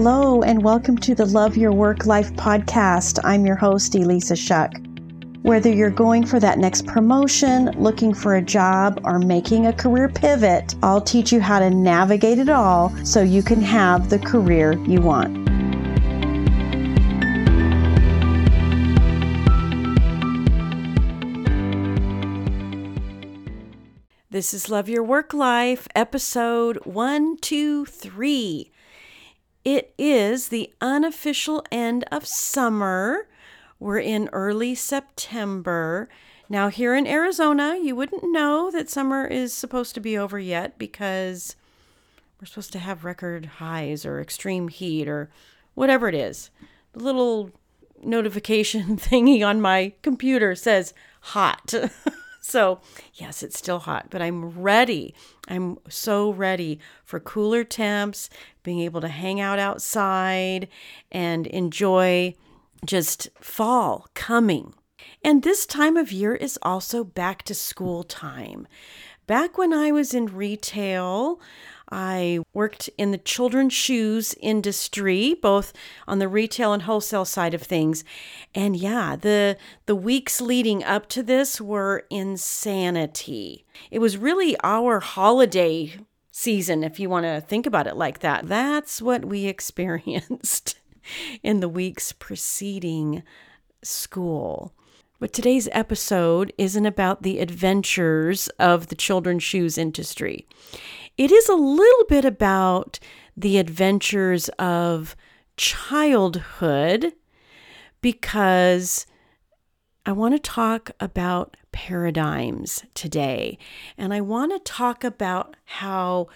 Hello, and welcome to the Love Your Work Life podcast. I'm your host, Elissa Shuck. Whether you're going for that next promotion, looking for a job, or making a career pivot, I'll teach you how to navigate it all so you can have the career you want. This is Love Your Work Life, episode 123. It is the unofficial end of summer. We're in early September. Now, here in Arizona, you wouldn't know that summer is supposed to be over yet because we're supposed to have record highs or extreme heat or whatever it is. The little notification thingy on my computer says hot. So, yes, it's still hot, but I'm ready. I'm so ready for cooler temps, being able to hang out outside and enjoy just fall coming. And this time of year is also back to school time. Back when I was in retail, I worked in the children's shoes industry, both on the retail and wholesale side of things. And yeah, the the weeks leading up to this were insanity. It was really our holiday season if you want to think about it like that. That's what we experienced in the weeks preceding school. But today's episode isn't about the adventures of the children's shoes industry it is a little bit about the adventures of childhood because I want to talk about paradigms today. And I want to talk about how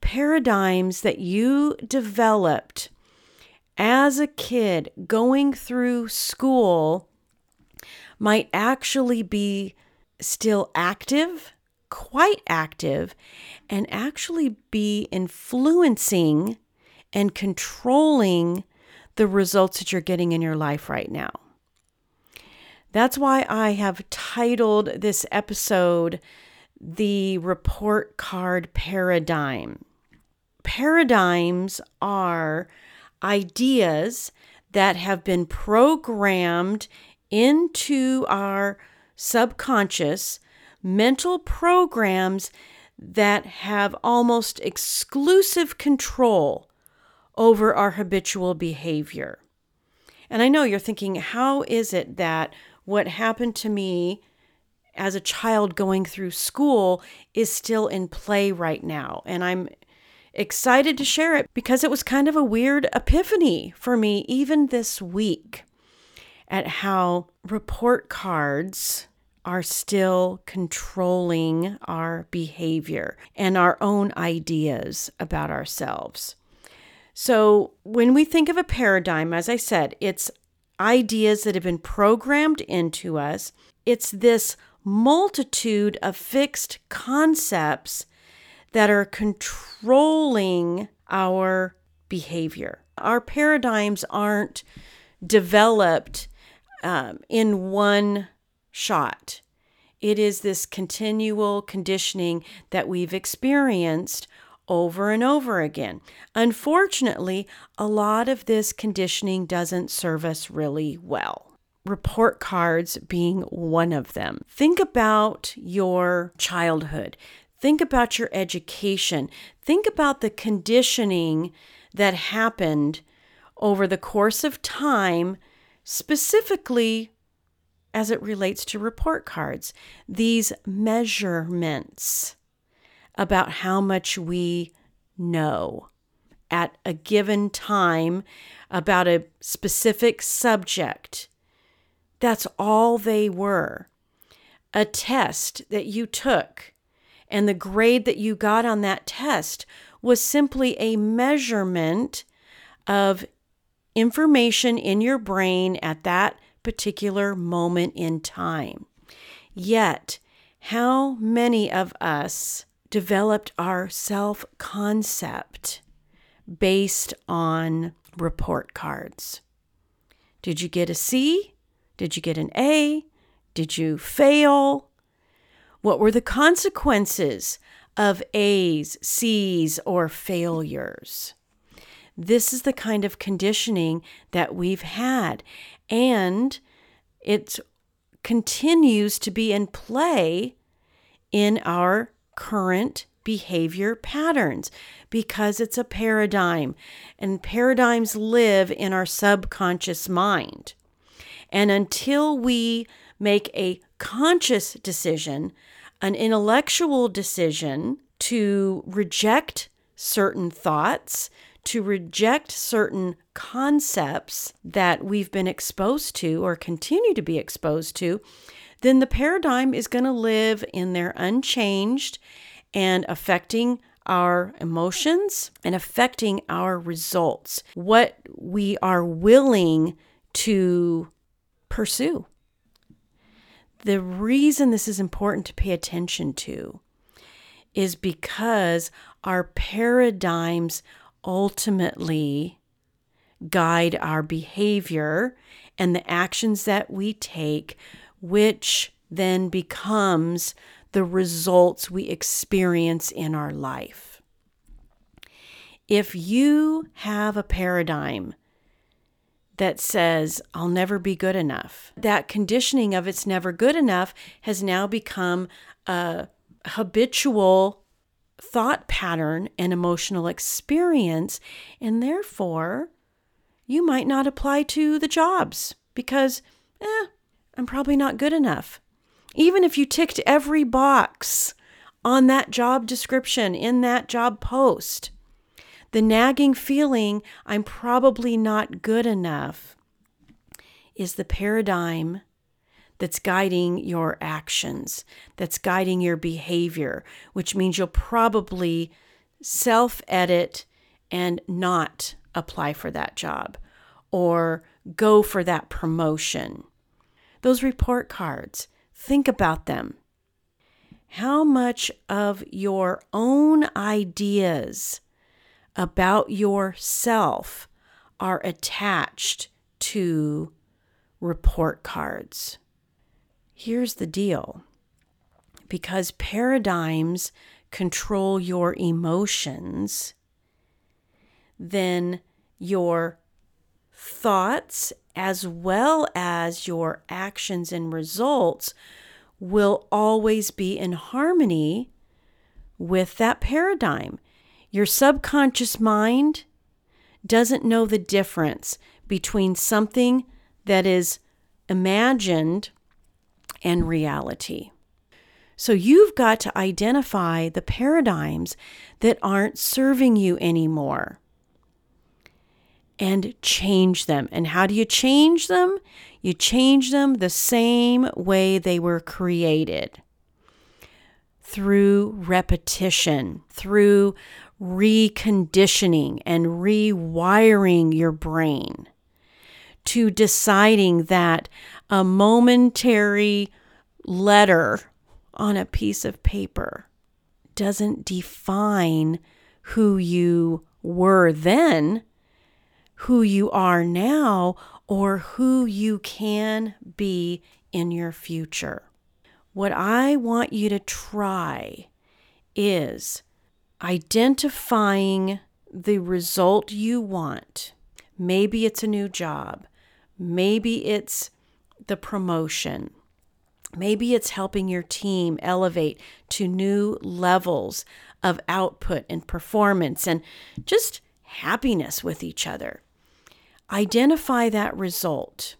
paradigms that you developed as a kid going through school might actually be still active quite active and actually be influencing and controlling the results that you're getting in your life right now. That's why I have titled this episode The Report Card Paradigm. Paradigms are ideas that have been programmed into our subconscious mental programs that have almost exclusive control over our habitual behavior. And I know you're thinking, how is it that what happened to me as a child going through school is still in play right now? And I'm excited to share it because it was kind of a weird epiphany for me, even this week, at how report cards are still controlling our behavior and our own ideas about ourselves. So, when we think of a paradigm, as I said, it's ideas that have been programmed into us. It's this multitude of fixed concepts that are controlling our behavior. Our paradigms aren't developed um, in one shot. It is this continual conditioning that we've experienced over and over again. Unfortunately, a lot of this conditioning doesn't serve us really well. Report cards being one of them. Think about your childhood. Think about your education. Think about the conditioning that happened over the course of time, specifically as it relates to report cards, these measurements about how much we know at a given time about a specific subject. That's all they were. A test that you took and the grade that you got on that test was simply a measurement of information in your brain at that particular moment in time. Yet, how many of us developed our self concept based on report cards? Did you get a C? Did you get an A? Did you fail? What were the consequences of A's, C's, or failures? This is the kind of conditioning that we've had. And it continues to be in play in our current behavior patterns because it's a paradigm, and paradigms live in our subconscious mind. And until we make a conscious decision, an intellectual decision to reject certain thoughts, to reject certain concepts that we've been exposed to or continue to be exposed to, then the paradigm is going to live in there unchanged and affecting our emotions and affecting our results, what we are willing to pursue. The reason this is important to pay attention to is because our paradigms ultimately guide our behavior and the actions that we take, which then becomes the results we experience in our life. If you have a paradigm that says, I'll never be good enough, that conditioning of it's never good enough has now become a habitual thought pattern and emotional experience. And therefore, you might not apply to the jobs because, eh, I'm probably not good enough. Even if you ticked every box on that job description in that job post, the nagging feeling, I'm probably not good enough, is the paradigm that's guiding your actions, that's guiding your behavior, which means you'll probably self edit and not apply for that job or go for that promotion. Those report cards, Think about them. How much of your own ideas about yourself are attached to report cards? Here's the deal because paradigms control your emotions, then your thoughts as well as your actions and results will always be in harmony with that paradigm. Your subconscious mind doesn't know the difference between something that is imagined and reality. So you've got to identify the paradigms that aren't serving you anymore and change them. And how do you change them? You change them the same way they were created through repetition, through reconditioning and rewiring your brain to deciding that a momentary letter on a piece of paper doesn't define who you were then who you are now or who you can be in your future. What I want you to try is identifying the result you want. Maybe it's a new job. Maybe it's the promotion. Maybe it's helping your team elevate to new levels of output and performance and just happiness with each other. Identify that result.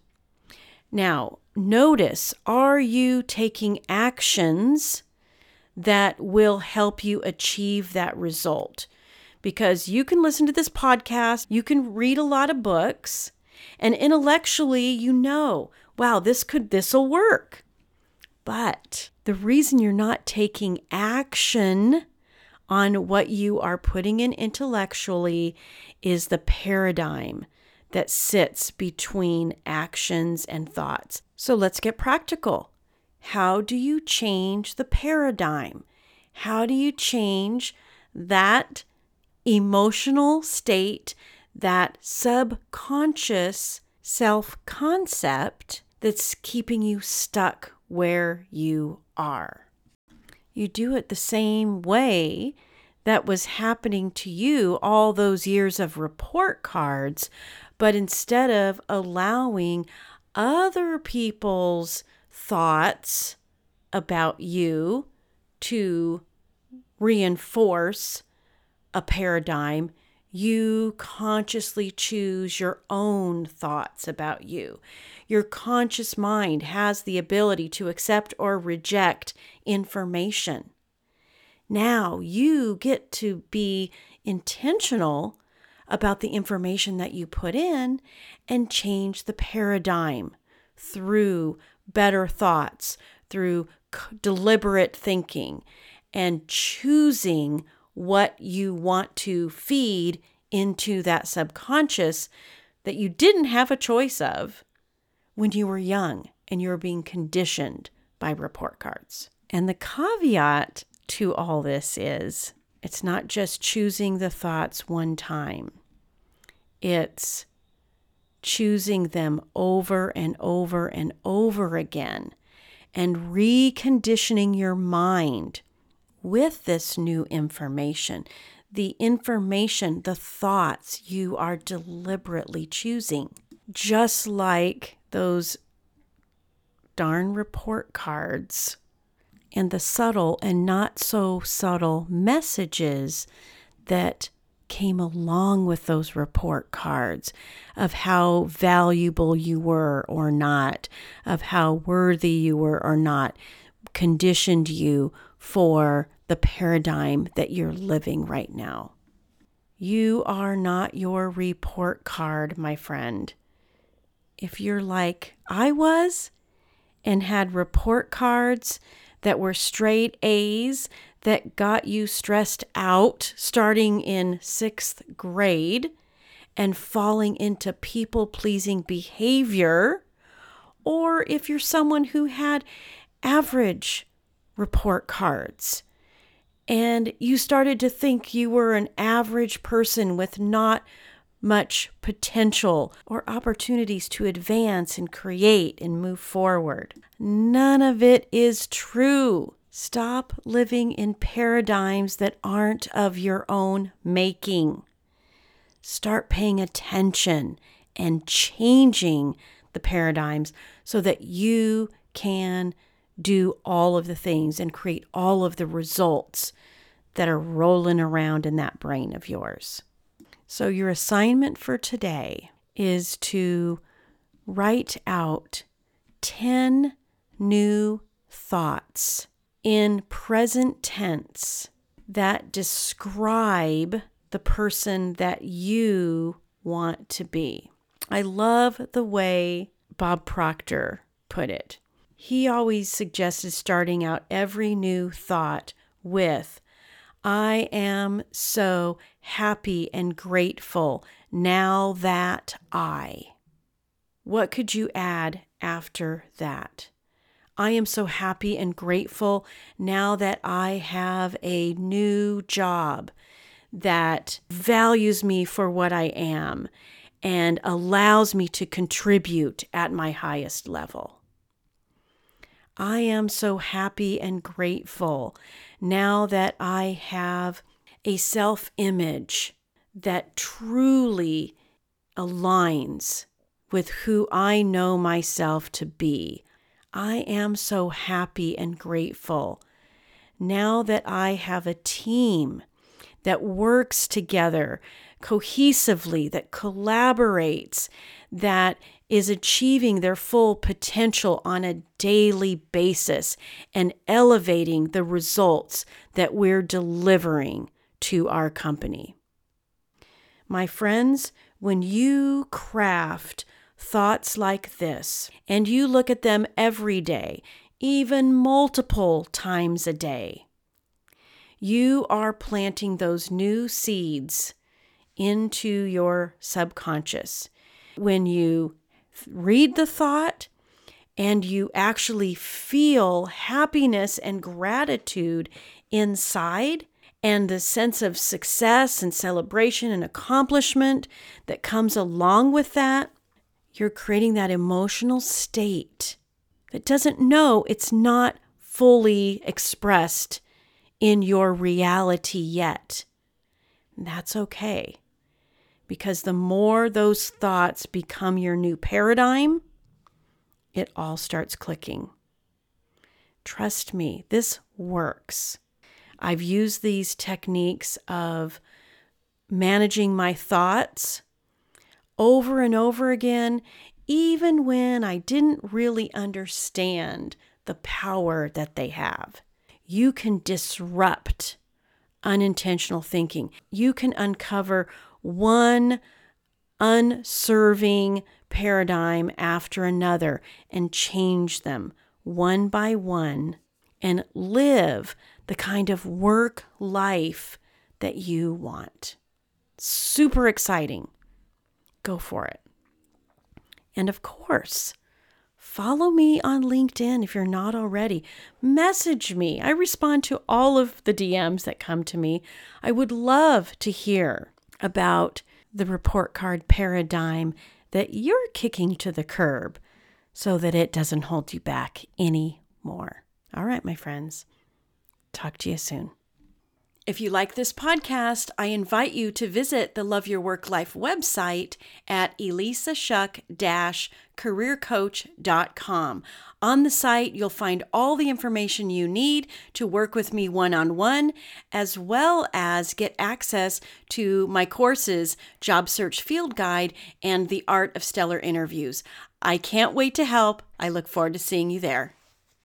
Now, notice are you taking actions that will help you achieve that result? Because you can listen to this podcast, you can read a lot of books, and intellectually you know, wow, this could this'll work. But the reason you're not taking action on what you are putting in intellectually is the paradigm that sits between actions and thoughts. So let's get practical. How do you change the paradigm? How do you change that emotional state, that subconscious self concept that's keeping you stuck where you are? You do it the same way that was happening to you all those years of report cards, but instead of allowing other people's thoughts about you to reinforce a paradigm, you consciously choose your own thoughts about you. Your conscious mind has the ability to accept or reject information. Now you get to be intentional about the information that you put in and change the paradigm through better thoughts, through deliberate thinking, and choosing what you want to feed into that subconscious that you didn't have a choice of when you were young and you were being conditioned by report cards. And the caveat to all this is it's not just choosing the thoughts one time, it's choosing them over and over and over again and reconditioning your mind with this new information. The information, the thoughts you are deliberately choosing. Just like those darn report cards and the subtle and not so subtle messages that came along with those report cards of how valuable you were or not, of how worthy you were or not, conditioned you for the paradigm that you're living right now. You are not your report card, my friend. If you're like I was and had report cards that were straight A's that got you stressed out starting in sixth grade and falling into people pleasing behavior, or if you're someone who had average report cards. And you started to think you were an average person with not much potential or opportunities to advance and create and move forward. None of it is true. Stop living in paradigms that aren't of your own making. Start paying attention and changing the paradigms so that you can do all of the things and create all of the results that are rolling around in that brain of yours. So, your assignment for today is to write out 10 new thoughts in present tense that describe the person that you want to be. I love the way Bob Proctor put it he always suggested starting out every new thought with, I am so happy and grateful now that I. What could you add after that? I am so happy and grateful now that I have a new job that values me for what I am and allows me to contribute at my highest level. I am so happy and grateful now that I have a self image that truly aligns with who I know myself to be. I am so happy and grateful now that I have a team that works together cohesively, that collaborates, that is achieving their full potential on a daily basis and elevating the results that we're delivering to our company. My friends, when you craft thoughts like this and you look at them every day, even multiple times a day, you are planting those new seeds into your subconscious. When you read the thought and you actually feel happiness and gratitude inside and the sense of success and celebration and accomplishment that comes along with that, you're creating that emotional state that doesn't know it's not fully expressed in your reality yet. That's okay. Because the more those thoughts become your new paradigm, it all starts clicking. Trust me, this works. I've used these techniques of managing my thoughts over and over again, even when I didn't really understand the power that they have. You can disrupt unintentional thinking. You can uncover one unserving paradigm after another and change them one by one and live the kind of work life that you want. Super exciting. Go for it. And of course, follow me on LinkedIn if you're not already. Message me. I respond to all of the DMs that come to me. I would love to hear about the report card paradigm that you're kicking to the curb so that it doesn't hold you back anymore. All right, my friends. Talk to you soon. If you like this podcast, I invite you to visit the Love Your Work Life website at elisashuck-careercoach.com. On the site, you'll find all the information you need to work with me one on one, as well as get access to my courses, Job Search Field Guide, and The Art of Stellar Interviews. I can't wait to help. I look forward to seeing you there.